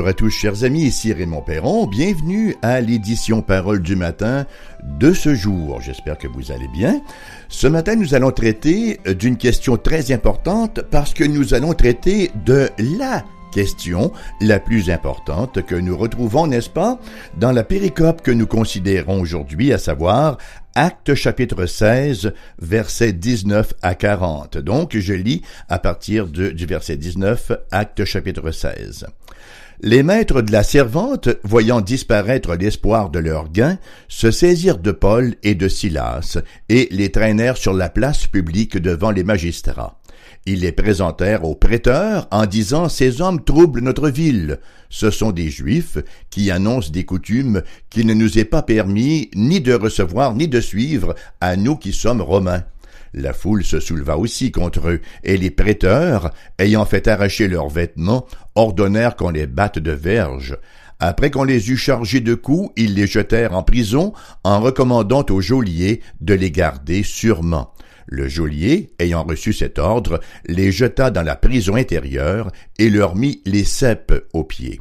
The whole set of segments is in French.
Bonjour à tous chers amis, ici Raymond Perron, bienvenue à l'édition Parole du matin de ce jour. J'espère que vous allez bien. Ce matin, nous allons traiter d'une question très importante parce que nous allons traiter de la question la plus importante que nous retrouvons, n'est-ce pas, dans la péricope que nous considérons aujourd'hui, à savoir Acte chapitre 16, versets 19 à 40. Donc, je lis à partir du verset 19, Acte chapitre 16. Les maîtres de la servante, voyant disparaître l'espoir de leur gain, se saisirent de Paul et de Silas, et les traînèrent sur la place publique devant les magistrats. Ils les présentèrent aux prêteurs en disant Ces hommes troublent notre ville. Ce sont des Juifs qui annoncent des coutumes qu'il ne nous est pas permis ni de recevoir ni de suivre à nous qui sommes Romains. La foule se souleva aussi contre eux, et les prêteurs, ayant fait arracher leurs vêtements, ordonnèrent qu'on les batte de verge. Après qu'on les eut chargés de coups, ils les jetèrent en prison, en recommandant au geôlier de les garder sûrement. Le geôlier, ayant reçu cet ordre, les jeta dans la prison intérieure et leur mit les cèpes aux pieds.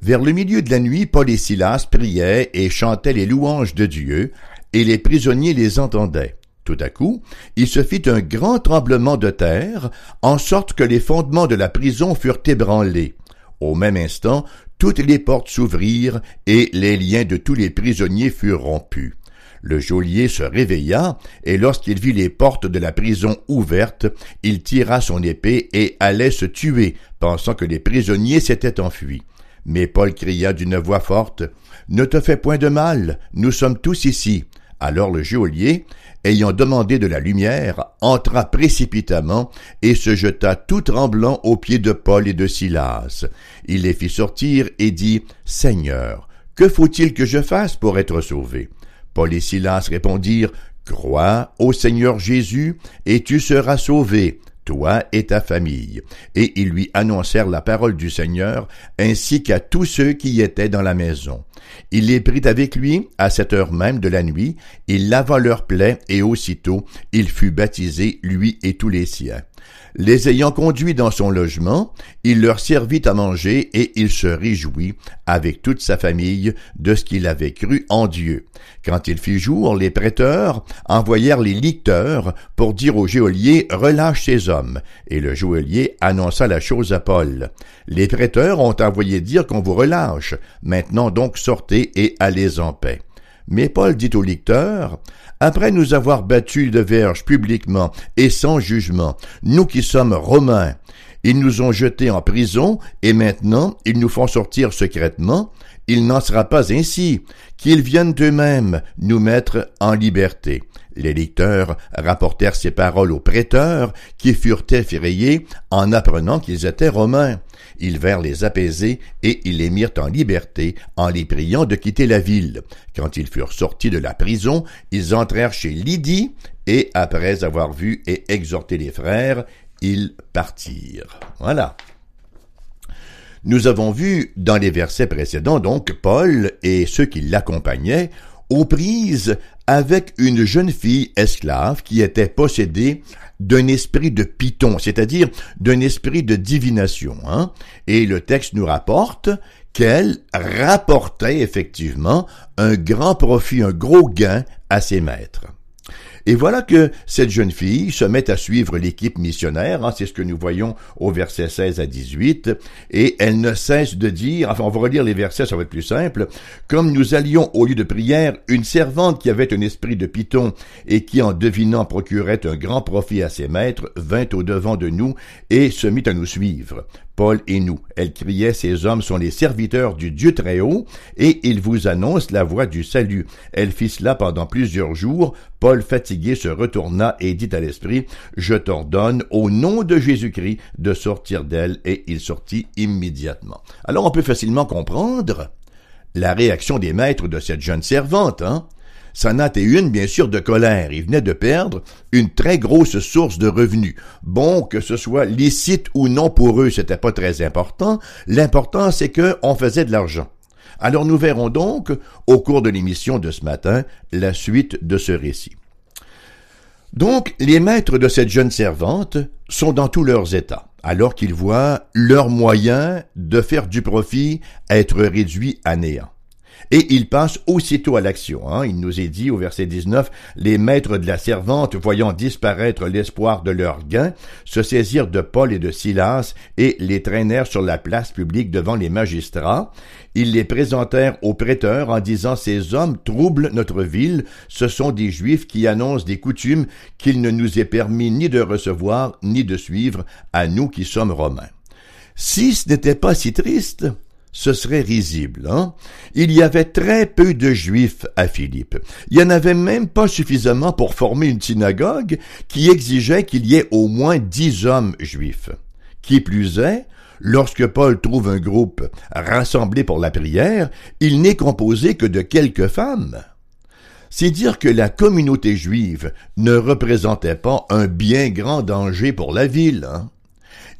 Vers le milieu de la nuit, Paul et Silas priaient et chantaient les louanges de Dieu, et les prisonniers les entendaient. Tout à coup, il se fit un grand tremblement de terre, en sorte que les fondements de la prison furent ébranlés. Au même instant, toutes les portes s'ouvrirent et les liens de tous les prisonniers furent rompus. Le geôlier se réveilla, et lorsqu'il vit les portes de la prison ouvertes, il tira son épée et allait se tuer, pensant que les prisonniers s'étaient enfuis. Mais Paul cria d'une voix forte, Ne te fais point de mal, nous sommes tous ici. Alors le geôlier, ayant demandé de la lumière, entra précipitamment et se jeta tout tremblant aux pieds de Paul et de Silas. Il les fit sortir et dit, Seigneur, que faut-il que je fasse pour être sauvé? Paul et Silas répondirent, Crois au Seigneur Jésus, et tu seras sauvé, toi et ta famille. Et ils lui annoncèrent la parole du Seigneur, ainsi qu'à tous ceux qui étaient dans la maison. Il les prit avec lui à cette heure même de la nuit, il lava leurs plaies, et aussitôt il fut baptisé, lui et tous les siens. Les ayant conduits dans son logement, il leur servit à manger et il se réjouit avec toute sa famille de ce qu'il avait cru en Dieu. Quand il fit jour, les prêteurs envoyèrent les licteurs pour dire au geôlier relâche ces hommes, et le geôlier annonça la chose à Paul. Les prêteurs ont envoyé dire qu'on vous relâche. Maintenant donc sortez et allez en paix. Mais Paul dit au lecteur, Après nous avoir battus de verge publiquement et sans jugement, nous qui sommes romains, ils nous ont jetés en prison, et maintenant ils nous font sortir secrètement, il n'en sera pas ainsi, qu'ils viennent eux-mêmes nous mettre en liberté. Les lecteurs rapportèrent ces paroles aux prêteurs, qui furent effrayés en apprenant qu'ils étaient romains. Ils vinrent les apaiser, et ils les mirent en liberté, en les priant de quitter la ville. Quand ils furent sortis de la prison, ils entrèrent chez Lydie, et après avoir vu et exhorté les frères, ils partirent. Voilà. Nous avons vu dans les versets précédents donc Paul et ceux qui l'accompagnaient aux prises avec une jeune fille esclave qui était possédée d'un esprit de python, c'est-à-dire d'un esprit de divination. Hein? Et le texte nous rapporte qu'elle rapportait effectivement un grand profit, un gros gain à ses maîtres. Et voilà que cette jeune fille se met à suivre l'équipe missionnaire, hein, c'est ce que nous voyons au verset 16 à 18, et elle ne cesse de dire, enfin on va relire les versets, ça va être plus simple, comme nous allions au lieu de prière, une servante qui avait un esprit de python et qui en devinant procurait un grand profit à ses maîtres, vint au devant de nous et se mit à nous suivre. Paul et nous. Elle criait, ces hommes sont les serviteurs du Dieu très haut, et ils vous annoncent la voie du salut. Elle fit cela pendant plusieurs jours. Paul, fatigué, se retourna et dit à l'esprit, je t'ordonne, au nom de Jésus-Christ, de sortir d'elle, et il sortit immédiatement. Alors on peut facilement comprendre la réaction des maîtres de cette jeune servante, hein? Ça n'a été une, bien sûr, de colère. Il venait de perdre une très grosse source de revenus. Bon, que ce soit licite ou non pour eux, c'était pas très important. L'important, c'est qu'on faisait de l'argent. Alors nous verrons donc, au cours de l'émission de ce matin, la suite de ce récit. Donc, les maîtres de cette jeune servante sont dans tous leurs états. alors qu'ils voient leurs moyens de faire du profit être réduits à néant. Et il passe aussitôt à l'action. Hein. Il nous est dit au verset 19, les maîtres de la servante, voyant disparaître l'espoir de leur gain, se saisirent de Paul et de Silas et les traînèrent sur la place publique devant les magistrats. Ils les présentèrent aux prêteurs en disant Ces hommes troublent notre ville, ce sont des Juifs qui annoncent des coutumes qu'il ne nous est permis ni de recevoir ni de suivre à nous qui sommes Romains. Si ce n'était pas si triste, ce serait risible. Hein? Il y avait très peu de juifs à Philippe. Il n'y en avait même pas suffisamment pour former une synagogue qui exigeait qu'il y ait au moins dix hommes juifs. Qui plus est, lorsque Paul trouve un groupe rassemblé pour la prière, il n'est composé que de quelques femmes. C'est dire que la communauté juive ne représentait pas un bien grand danger pour la ville. Hein?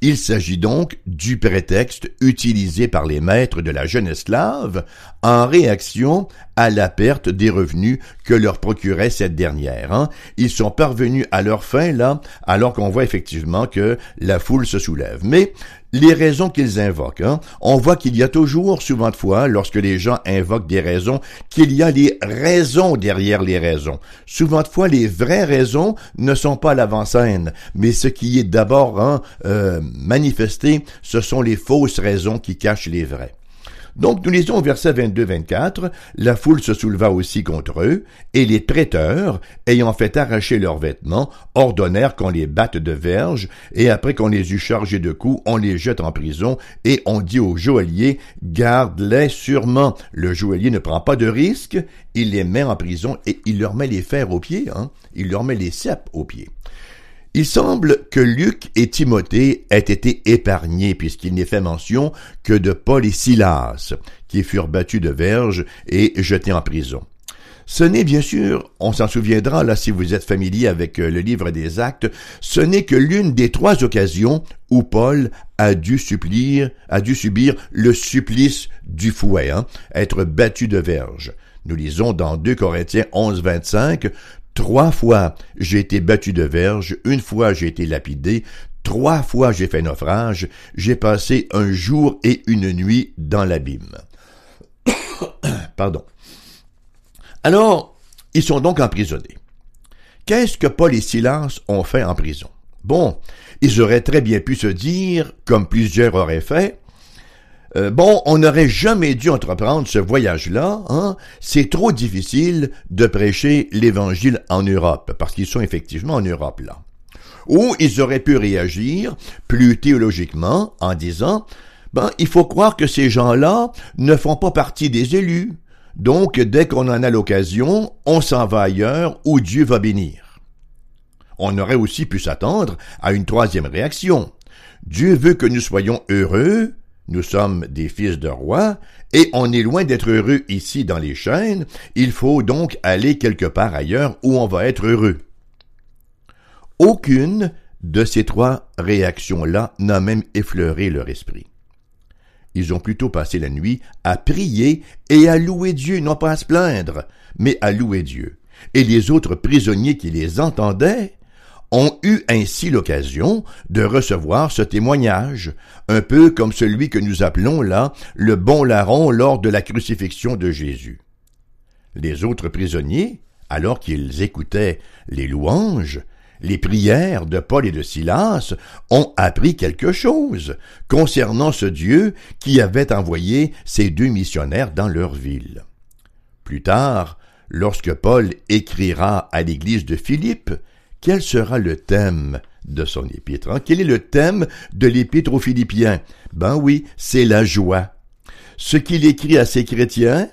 Il s'agit donc du prétexte utilisé par les maîtres de la jeune esclave en réaction à la perte des revenus que leur procurait cette dernière. Hein. Ils sont parvenus à leur fin là, alors qu'on voit effectivement que la foule se soulève. Mais les raisons qu'ils invoquent. Hein. On voit qu'il y a toujours, souvent de fois, lorsque les gens invoquent des raisons, qu'il y a les raisons derrière les raisons. Souvent de fois, les vraies raisons ne sont pas l'avant-scène, mais ce qui est d'abord hein, euh, manifesté, ce sont les fausses raisons qui cachent les vraies. Donc nous lisons au verset 22-24, la foule se souleva aussi contre eux, et les traiteurs, ayant fait arracher leurs vêtements, ordonnèrent qu'on les batte de verge, et après qu'on les eut chargés de coups, on les jette en prison, et on dit au joaillier, garde-les sûrement. Le joaillier ne prend pas de risque, il les met en prison, et il leur met les fers aux pieds, hein, il leur met les cèpes aux pieds. Il semble que Luc et Timothée aient été épargnés puisqu'il n'est fait mention que de Paul et Silas, qui furent battus de verge et jetés en prison. Ce n'est bien sûr, on s'en souviendra là si vous êtes familier avec euh, le livre des actes, ce n'est que l'une des trois occasions où Paul a dû supplier, a dû subir le supplice du fouet, hein, être battu de verge. Nous lisons dans 2 Corinthiens 11, 25, Trois fois j'ai été battu de verge, une fois j'ai été lapidé, trois fois j'ai fait naufrage, j'ai passé un jour et une nuit dans l'abîme. Pardon. Alors, ils sont donc emprisonnés. Qu'est-ce que Paul et Silas ont fait en prison? Bon, ils auraient très bien pu se dire, comme plusieurs auraient fait, euh, bon, on n'aurait jamais dû entreprendre ce voyage-là. Hein? C'est trop difficile de prêcher l'Évangile en Europe, parce qu'ils sont effectivement en Europe là. Ou ils auraient pu réagir plus théologiquement en disant, ben, il faut croire que ces gens-là ne font pas partie des élus. Donc, dès qu'on en a l'occasion, on s'en va ailleurs où Dieu va bénir. On aurait aussi pu s'attendre à une troisième réaction. Dieu veut que nous soyons heureux, nous sommes des fils de roi, et on est loin d'être heureux ici dans les chaînes, il faut donc aller quelque part ailleurs où on va être heureux. Aucune de ces trois réactions-là n'a même effleuré leur esprit. Ils ont plutôt passé la nuit à prier et à louer Dieu, non pas à se plaindre, mais à louer Dieu. Et les autres prisonniers qui les entendaient ont eu ainsi l'occasion de recevoir ce témoignage, un peu comme celui que nous appelons là le bon larron lors de la crucifixion de Jésus. Les autres prisonniers, alors qu'ils écoutaient les louanges, les prières de Paul et de Silas, ont appris quelque chose concernant ce Dieu qui avait envoyé ces deux missionnaires dans leur ville. Plus tard, lorsque Paul écrira à l'église de Philippe, quel sera le thème de son épître? Hein? Quel est le thème de l'épître aux Philippiens? Ben oui, c'est la joie. Ce qu'il écrit à ses chrétiens,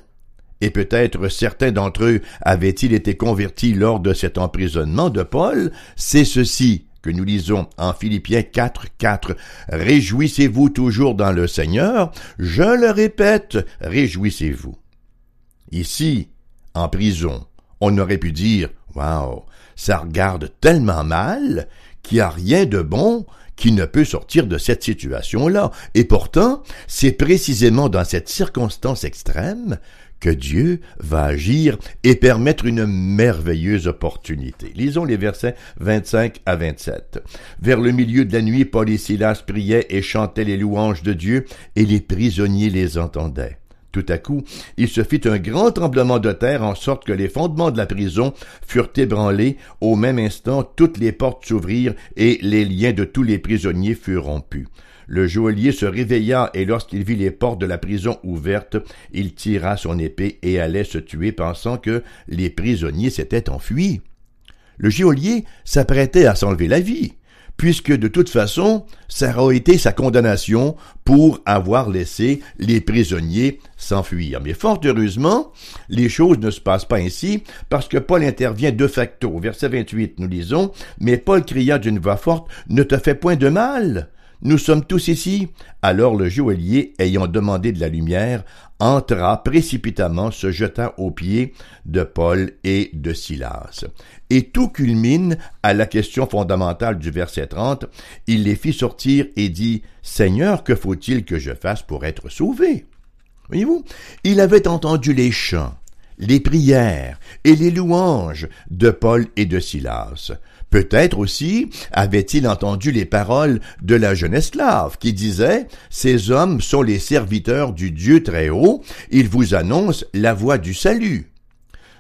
et peut-être certains d'entre eux avaient-ils été convertis lors de cet emprisonnement de Paul, c'est ceci que nous lisons en Philippiens 4, 4. Réjouissez-vous toujours dans le Seigneur. Je le répète, réjouissez-vous. Ici, en prison, on aurait pu dire, waouh, ça regarde tellement mal qu'il n'y a rien de bon qui ne peut sortir de cette situation-là. Et pourtant, c'est précisément dans cette circonstance extrême que Dieu va agir et permettre une merveilleuse opportunité. Lisons les versets 25 à 27. Vers le milieu de la nuit, Paul et Silas priaient et chantaient les louanges de Dieu, et les prisonniers les entendaient. Tout à coup, il se fit un grand tremblement de terre en sorte que les fondements de la prison furent ébranlés. Au même instant, toutes les portes s'ouvrirent et les liens de tous les prisonniers furent rompus. Le joaillier se réveilla et lorsqu'il vit les portes de la prison ouvertes, il tira son épée et allait se tuer pensant que les prisonniers s'étaient enfuis. Le geôlier s'apprêtait à s'enlever la vie puisque de toute façon, ça aurait été sa condamnation pour avoir laissé les prisonniers s'enfuir. Mais fort heureusement, les choses ne se passent pas ainsi, parce que Paul intervient de facto. Verset 28, nous lisons, Mais Paul cria d'une voix forte, Ne te fais point de mal. Nous sommes tous ici. Alors le joaillier, ayant demandé de la lumière, entra précipitamment, se jeta aux pieds de Paul et de Silas. Et tout culmine à la question fondamentale du verset 30. Il les fit sortir et dit, Seigneur, que faut-il que je fasse pour être sauvé? Voyez-vous, il avait entendu les chants, les prières et les louanges de Paul et de Silas. Peut-être aussi avait-il entendu les paroles de la jeune esclave qui disait Ces hommes sont les serviteurs du Dieu très haut, ils vous annoncent la voie du salut.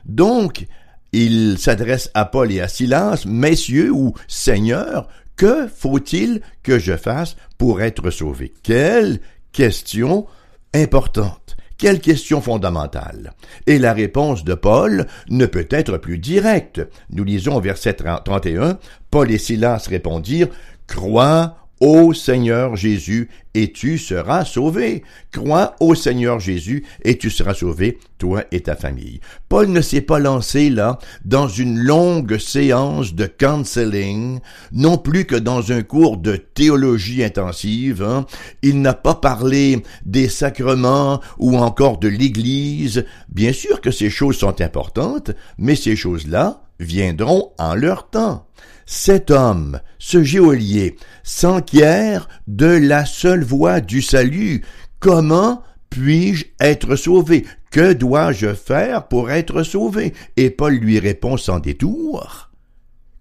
Donc, il s'adresse à Paul et à Silas, Messieurs ou Seigneur, que faut-il que je fasse pour être sauvé? Quelle question importante. Quelle question fondamentale Et la réponse de Paul ne peut être plus directe. Nous lisons verset 31, Paul et Silas répondirent, Crois Ô Seigneur Jésus, et tu seras sauvé. Crois au Seigneur Jésus, et tu seras sauvé, toi et ta famille. Paul ne s'est pas lancé là dans une longue séance de counseling, non plus que dans un cours de théologie intensive. Hein. Il n'a pas parlé des sacrements ou encore de l'Église. Bien sûr que ces choses sont importantes, mais ces choses-là viendront en leur temps cet homme, ce geôlier, s'enquiert de la seule voie du salut. Comment puis-je être sauvé? Que dois-je faire pour être sauvé? Et Paul lui répond sans détour.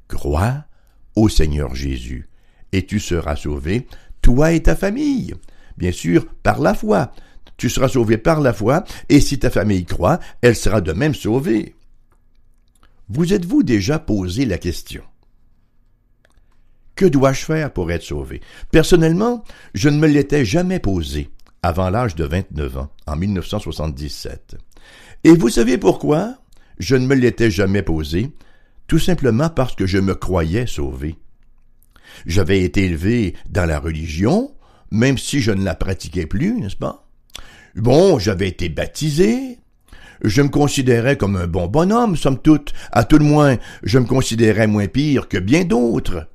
Crois au Seigneur Jésus, et tu seras sauvé, toi et ta famille. Bien sûr, par la foi. Tu seras sauvé par la foi, et si ta famille croit, elle sera de même sauvée. Vous êtes-vous déjà posé la question? Que dois-je faire pour être sauvé? Personnellement, je ne me l'étais jamais posé avant l'âge de 29 ans, en 1977. Et vous savez pourquoi je ne me l'étais jamais posé? Tout simplement parce que je me croyais sauvé. J'avais été élevé dans la religion, même si je ne la pratiquais plus, n'est-ce pas? Bon, j'avais été baptisé, je me considérais comme un bon bonhomme, somme toute. À tout le moins, je me considérais moins pire que bien d'autres.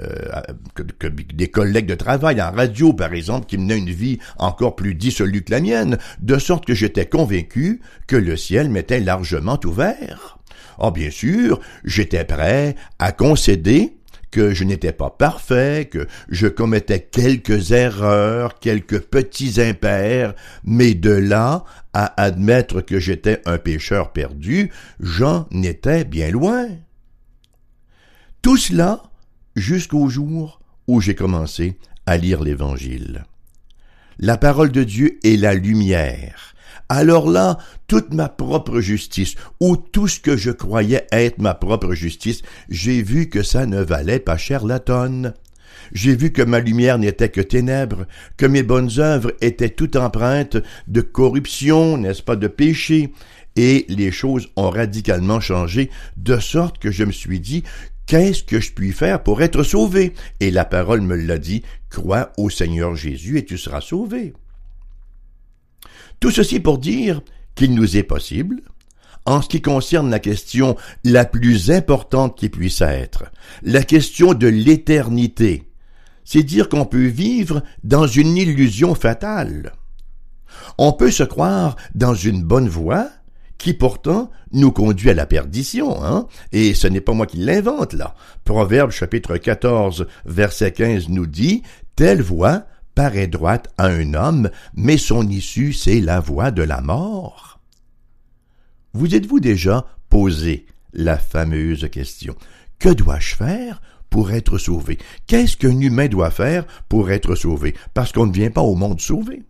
Euh, que, des collègues de travail en radio, par exemple, qui menaient une vie encore plus dissolue que la mienne, de sorte que j'étais convaincu que le ciel m'était largement ouvert. Oh, bien sûr, j'étais prêt à concéder que je n'étais pas parfait, que je commettais quelques erreurs, quelques petits impairs, mais de là à admettre que j'étais un pécheur perdu, j'en étais bien loin. Tout cela jusqu'au jour où j'ai commencé à lire l'Évangile. La parole de Dieu est la lumière. Alors là, toute ma propre justice, ou tout ce que je croyais être ma propre justice, j'ai vu que ça ne valait pas cher la tonne. J'ai vu que ma lumière n'était que ténèbres, que mes bonnes œuvres étaient toutes empreintes de corruption, n'est-ce pas, de péché, et les choses ont radicalement changé, de sorte que je me suis dit Qu'est-ce que je puis faire pour être sauvé? Et la parole me l'a dit, crois au Seigneur Jésus et tu seras sauvé. Tout ceci pour dire qu'il nous est possible, en ce qui concerne la question la plus importante qui puisse être, la question de l'éternité, c'est dire qu'on peut vivre dans une illusion fatale. On peut se croire dans une bonne voie, qui pourtant nous conduit à la perdition, hein? Et ce n'est pas moi qui l'invente, là. Proverbe chapitre 14, verset 15 nous dit, Telle voie paraît droite à un homme, mais son issue c'est la voie de la mort. Vous êtes-vous déjà posé la fameuse question Que dois-je faire pour être sauvé? Qu'est-ce qu'un humain doit faire pour être sauvé? Parce qu'on ne vient pas au monde sauvé.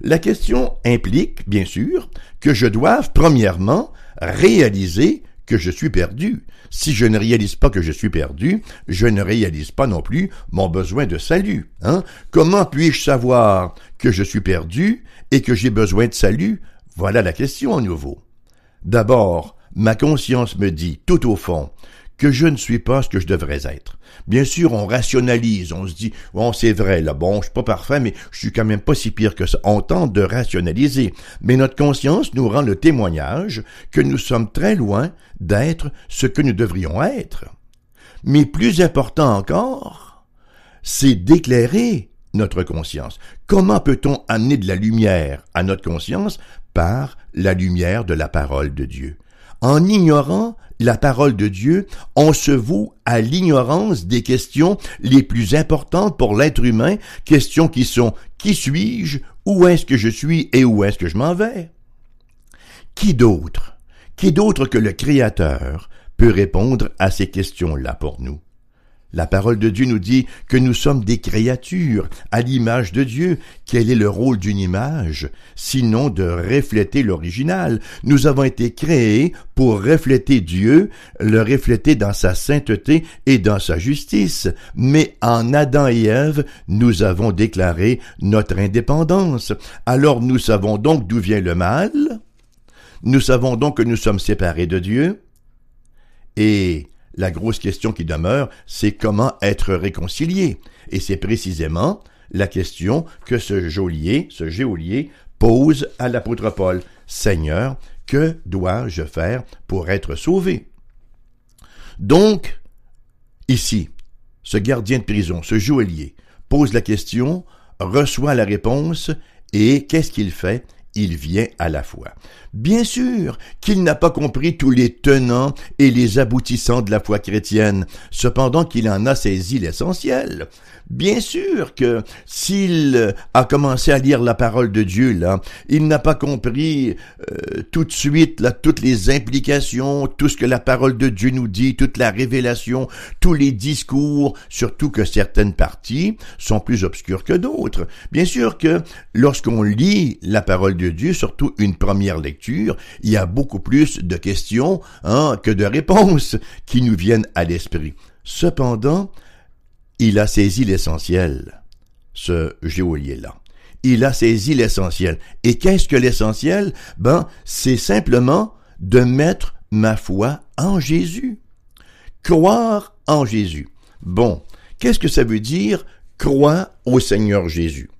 La question implique, bien sûr, que je doive, premièrement, réaliser que je suis perdu. Si je ne réalise pas que je suis perdu, je ne réalise pas non plus mon besoin de salut. Hein? Comment puis-je savoir que je suis perdu et que j'ai besoin de salut? Voilà la question à nouveau. D'abord, ma conscience me dit, tout au fond, que je ne suis pas ce que je devrais être. Bien sûr, on rationalise, on se dit, bon, c'est vrai, là, bon, je suis pas parfait, mais je suis quand même pas si pire que ça. On tente de rationaliser. Mais notre conscience nous rend le témoignage que nous sommes très loin d'être ce que nous devrions être. Mais plus important encore, c'est d'éclairer notre conscience. Comment peut-on amener de la lumière à notre conscience? Par la lumière de la parole de Dieu? En ignorant la parole de Dieu, on se voue à l'ignorance des questions les plus importantes pour l'être humain, questions qui sont qui suis-je, où est-ce que je suis et où est-ce que je m'en vais? Qui d'autre, qui d'autre que le Créateur peut répondre à ces questions-là pour nous? La parole de Dieu nous dit que nous sommes des créatures à l'image de Dieu. Quel est le rôle d'une image Sinon de refléter l'original? Nous avons été créés pour refléter Dieu, le refléter dans sa sainteté et dans sa justice. Mais en Adam et Ève, nous avons déclaré notre indépendance. Alors nous savons donc d'où vient le mal. Nous savons donc que nous sommes séparés de Dieu. Et la grosse question qui demeure, c'est comment être réconcilié. Et c'est précisément la question que ce geôlier, pose à l'apôtre Paul. Seigneur, que dois-je faire pour être sauvé? Donc, ici, ce gardien de prison, ce geôlier, pose la question, reçoit la réponse, et qu'est-ce qu'il fait? il vient à la foi. Bien sûr qu'il n'a pas compris tous les tenants et les aboutissants de la foi chrétienne, cependant qu'il en a saisi l'essentiel. Bien sûr que s'il a commencé à lire la parole de Dieu, là, il n'a pas compris euh, tout de suite là, toutes les implications, tout ce que la parole de Dieu nous dit, toute la révélation, tous les discours, surtout que certaines parties sont plus obscures que d'autres. Bien sûr que lorsqu'on lit la parole de Dieu, surtout une première lecture, il y a beaucoup plus de questions hein, que de réponses qui nous viennent à l'esprit. Cependant, il a saisi l'essentiel, ce géolier-là. Il a saisi l'essentiel. Et qu'est-ce que l'essentiel? Ben, c'est simplement de mettre ma foi en Jésus. Croire en Jésus. Bon, qu'est-ce que ça veut dire croire au Seigneur Jésus?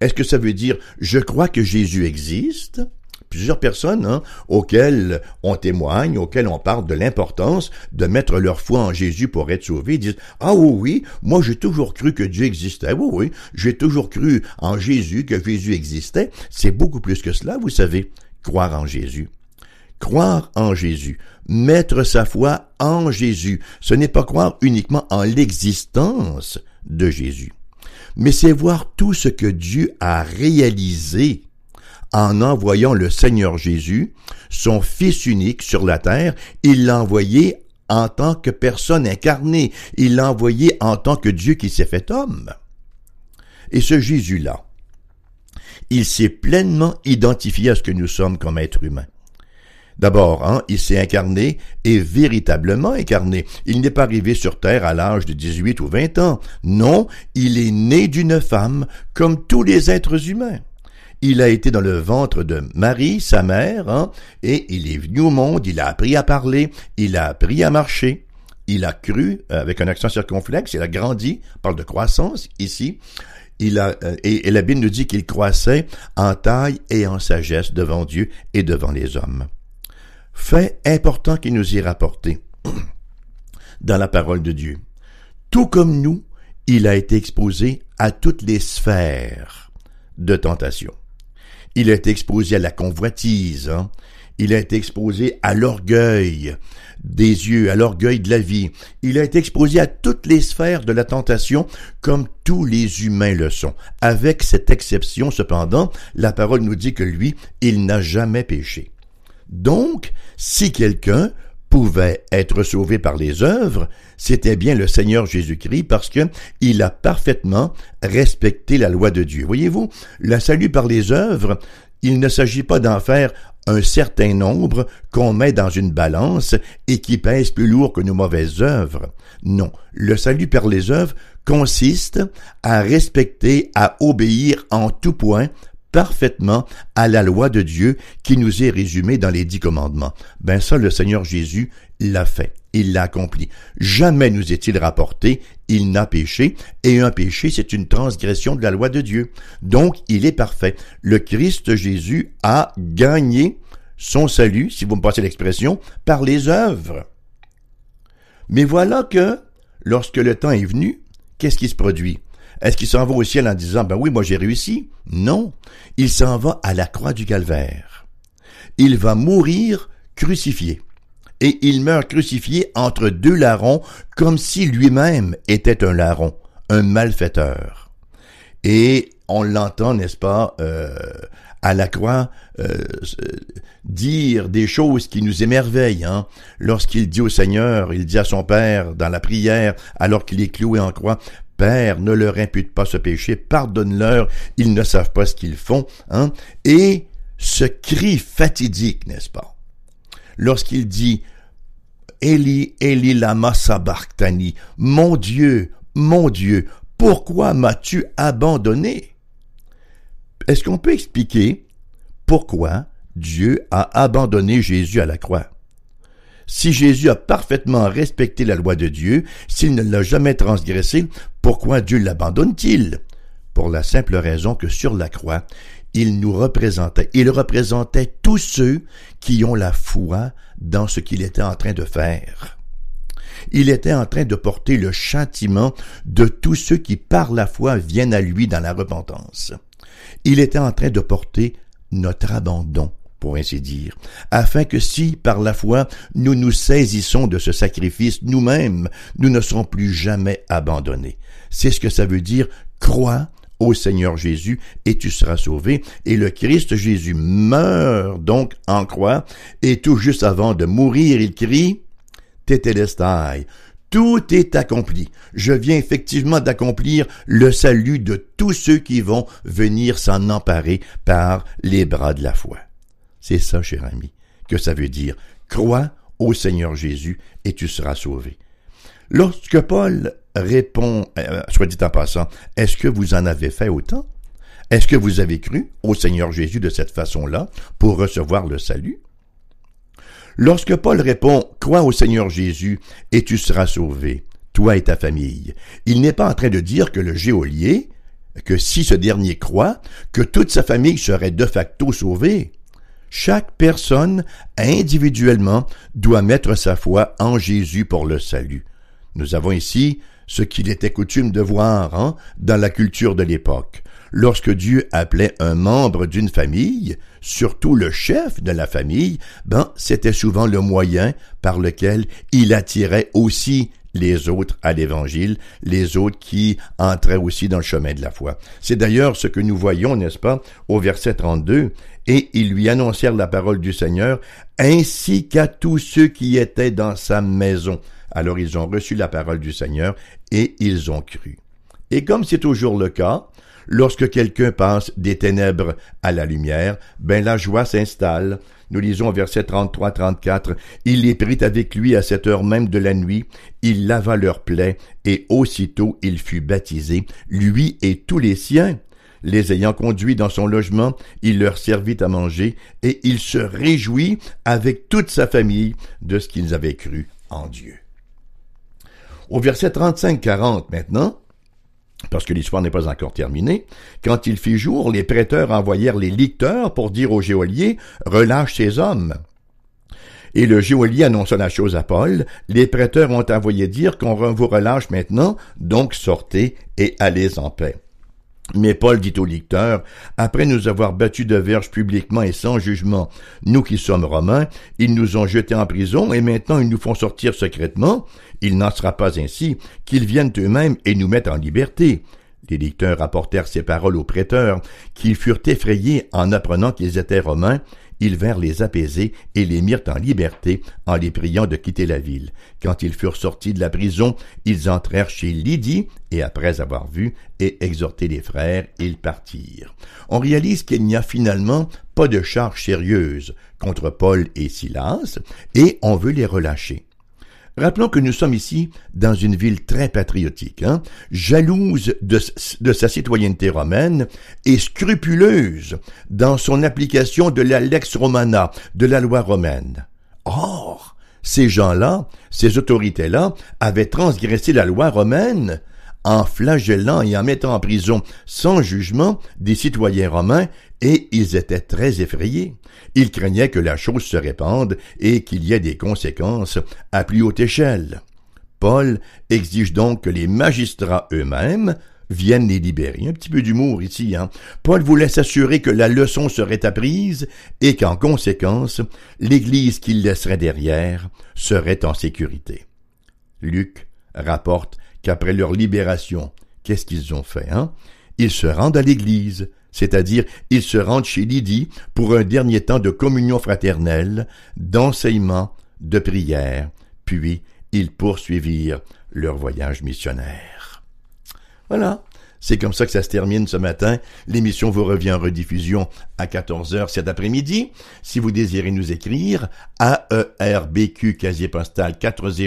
Est-ce que ça veut dire je crois que Jésus existe? Plusieurs personnes hein, auxquelles on témoigne, auxquelles on parle de l'importance de mettre leur foi en Jésus pour être sauvés, disent Ah oui, oui, moi j'ai toujours cru que Dieu existait. Oui, oui, j'ai toujours cru en Jésus, que Jésus existait. C'est beaucoup plus que cela, vous savez, croire en Jésus. Croire en Jésus, mettre sa foi en Jésus, ce n'est pas croire uniquement en l'existence de Jésus, mais c'est voir tout ce que Dieu a réalisé en envoyant le Seigneur Jésus, son Fils unique sur la terre, il l'a envoyé en tant que personne incarnée, il l'a envoyé en tant que Dieu qui s'est fait homme. Et ce Jésus-là, il s'est pleinement identifié à ce que nous sommes comme êtres humains. D'abord, hein, il s'est incarné et véritablement incarné. Il n'est pas arrivé sur terre à l'âge de 18 ou 20 ans. Non, il est né d'une femme comme tous les êtres humains. Il a été dans le ventre de Marie, sa mère, hein, et il est venu au monde, il a appris à parler, il a appris à marcher, il a cru, euh, avec un accent circonflexe, il a grandi, on parle de croissance ici, euh, et, la Bible nous dit qu'il croissait en taille et en sagesse devant Dieu et devant les hommes. Fait important qui nous y rapporté dans la parole de Dieu. Tout comme nous, il a été exposé à toutes les sphères de tentation. Il a exposé à la convoitise, hein. il a été exposé à l'orgueil des yeux, à l'orgueil de la vie. Il a été exposé à toutes les sphères de la tentation comme tous les humains le sont. Avec cette exception, cependant, la parole nous dit que lui, il n'a jamais péché. Donc, si quelqu'un pouvait être sauvé par les œuvres, c'était bien le Seigneur Jésus-Christ parce que il a parfaitement respecté la loi de Dieu. Voyez-vous, le salut par les œuvres, il ne s'agit pas d'en faire un certain nombre qu'on met dans une balance et qui pèse plus lourd que nos mauvaises œuvres. Non, le salut par les œuvres consiste à respecter, à obéir en tout point parfaitement à la loi de Dieu qui nous est résumée dans les dix commandements. Ben ça, le Seigneur Jésus l'a fait. Il l'a accompli. Jamais nous est-il rapporté, il n'a péché, et un péché, c'est une transgression de la loi de Dieu. Donc, il est parfait. Le Christ Jésus a gagné son salut, si vous me passez l'expression, par les œuvres. Mais voilà que, lorsque le temps est venu, qu'est-ce qui se produit? Est-ce qu'il s'en va au ciel en disant, ben oui, moi j'ai réussi? Non. Il s'en va à la croix du calvaire. Il va mourir crucifié. Et il meurt crucifié entre deux larrons, comme si lui-même était un larron, un malfaiteur. Et on l'entend, n'est-ce pas, euh, à la croix, euh, dire des choses qui nous émerveillent. Hein? Lorsqu'il dit au Seigneur, il dit à son Père dans la prière, alors qu'il est cloué en croix, Père, ne leur impute pas ce péché, pardonne-leur, ils ne savent pas ce qu'ils font. Hein? Et ce cri fatidique, n'est-ce pas? Lorsqu'il dit Eli, Eli lama sabachthani, mon Dieu, mon Dieu, pourquoi m'as-tu abandonné? Est-ce qu'on peut expliquer pourquoi Dieu a abandonné Jésus à la croix? Si Jésus a parfaitement respecté la loi de Dieu, s'il ne l'a jamais transgressée, pourquoi Dieu l'abandonne-t-il? Pour la simple raison que sur la croix, il nous représentait. Il représentait tous ceux qui ont la foi dans ce qu'il était en train de faire. Il était en train de porter le châtiment de tous ceux qui par la foi viennent à lui dans la repentance. Il était en train de porter notre abandon pour ainsi dire, afin que si, par la foi, nous nous saisissons de ce sacrifice nous-mêmes, nous ne serons plus jamais abandonnés. C'est ce que ça veut dire, crois au Seigneur Jésus et tu seras sauvé. Et le Christ Jésus meurt donc en croix, et tout juste avant de mourir, il crie, Tétélestai, tout est accompli. Je viens effectivement d'accomplir le salut de tous ceux qui vont venir s'en emparer par les bras de la foi. C'est ça, cher ami, que ça veut dire. Crois au Seigneur Jésus et tu seras sauvé. Lorsque Paul répond, euh, soit dit en passant, est-ce que vous en avez fait autant? Est-ce que vous avez cru au Seigneur Jésus de cette façon-là pour recevoir le salut? Lorsque Paul répond, crois au Seigneur Jésus et tu seras sauvé, toi et ta famille, il n'est pas en train de dire que le géolier, que si ce dernier croit, que toute sa famille serait de facto sauvée. Chaque personne, individuellement, doit mettre sa foi en Jésus pour le salut. Nous avons ici ce qu'il était coutume de voir hein, dans la culture de l'époque. Lorsque Dieu appelait un membre d'une famille, surtout le chef de la famille, ben, c'était souvent le moyen par lequel il attirait aussi les autres à l'évangile, les autres qui entraient aussi dans le chemin de la foi. C'est d'ailleurs ce que nous voyons, n'est-ce pas, au verset 32, et ils lui annoncèrent la parole du Seigneur, ainsi qu'à tous ceux qui étaient dans sa maison. Alors ils ont reçu la parole du Seigneur et ils ont cru. Et comme c'est toujours le cas, lorsque quelqu'un passe des ténèbres à la lumière, ben la joie s'installe. Nous lisons verset 33-34, Il les prit avec lui à cette heure même de la nuit, il lava leurs plaies, et aussitôt il fut baptisé, lui et tous les siens. Les ayant conduits dans son logement, il leur servit à manger, et il se réjouit avec toute sa famille de ce qu'ils avaient cru en Dieu. Au verset 35-40 maintenant, parce que l'histoire n'est pas encore terminée, quand il fit jour, les prêteurs envoyèrent les licteurs pour dire au geôlier, relâche ces hommes. Et le geôlier annonça la chose à Paul. Les prêteurs ont envoyé dire qu'on vous relâche maintenant, donc sortez et allez en paix. Mais Paul dit au lecteur, après nous avoir battus de verge publiquement et sans jugement, nous qui sommes romains, ils nous ont jetés en prison et maintenant ils nous font sortir secrètement. Il n'en sera pas ainsi qu'ils viennent eux-mêmes et nous mettent en liberté. Les lecteurs rapportèrent ces paroles aux prêteurs, qui furent effrayés en apprenant qu'ils étaient romains. Ils vinrent les apaiser et les mirent en liberté en les priant de quitter la ville. Quand ils furent sortis de la prison, ils entrèrent chez Lydie et après avoir vu et exhorté les frères, ils partirent. On réalise qu'il n'y a finalement pas de charge sérieuse contre Paul et Silas et on veut les relâcher. Rappelons que nous sommes ici dans une ville très patriotique, hein, jalouse de, de, sa citoyenneté romaine et scrupuleuse dans son application de la lex romana, de la loi romaine. Or, ces gens-là, ces autorités-là, avaient transgressé la loi romaine en flagellant et en mettant en prison sans jugement des citoyens romains, et ils étaient très effrayés. Ils craignaient que la chose se répande et qu'il y ait des conséquences à plus haute échelle. Paul exige donc que les magistrats eux-mêmes viennent les libérer. Un petit peu d'humour ici, hein. Paul voulait s'assurer que la leçon serait apprise et qu'en conséquence, l'Église qu'il laisserait derrière serait en sécurité. Luc rapporte qu'après leur libération, qu'est-ce qu'ils ont fait, hein? Ils se rendent à l'église, c'est-à-dire ils se rendent chez Lydie pour un dernier temps de communion fraternelle, d'enseignement, de prière, puis ils poursuivirent leur voyage missionnaire. Voilà. C'est comme ça que ça se termine ce matin. L'émission vous revient en rediffusion à 14 heures cet après-midi. Si vous désirez nous écrire, AERBQ casier postal 400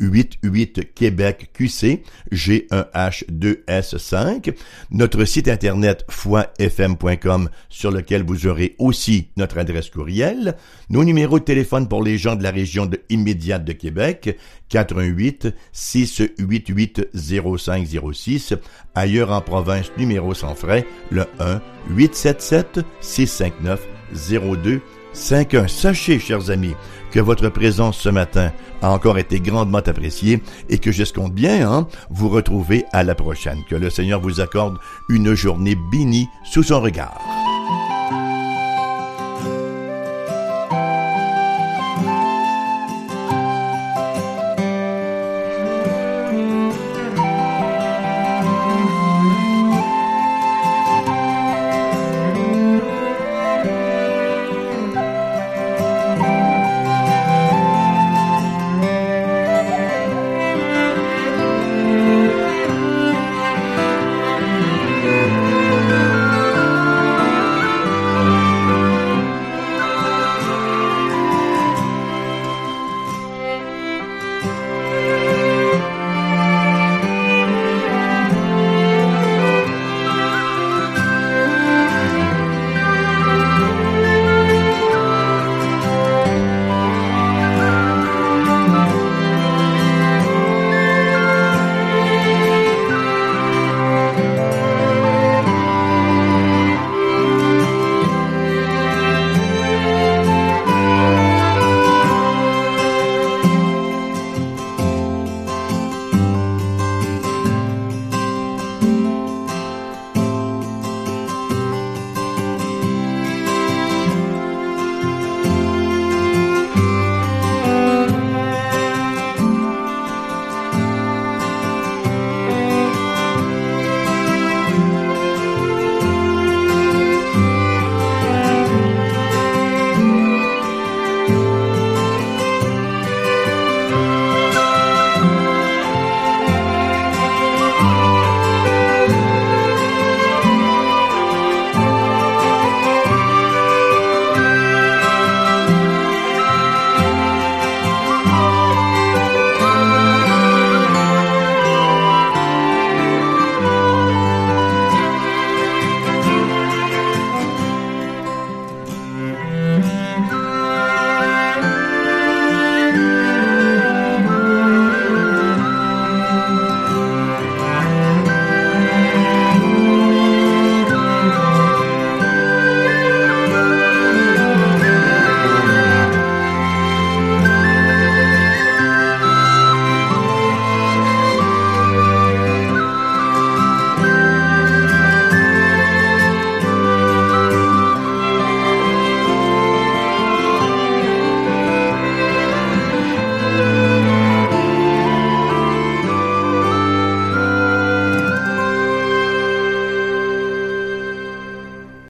88 Québec QC G1H2S5, notre site internet foifm.com sur lequel vous aurez aussi notre adresse courriel, nos numéros de téléphone pour les gens de la région de, immédiate de Québec 418 688 0506, ailleurs en province numéro sans frais le 1 877 659 0251. Sachez chers amis que votre présence ce matin a encore été grandement appréciée et que j'escompte bien hein, vous retrouver à la prochaine. Que le Seigneur vous accorde une journée bénie sous son regard.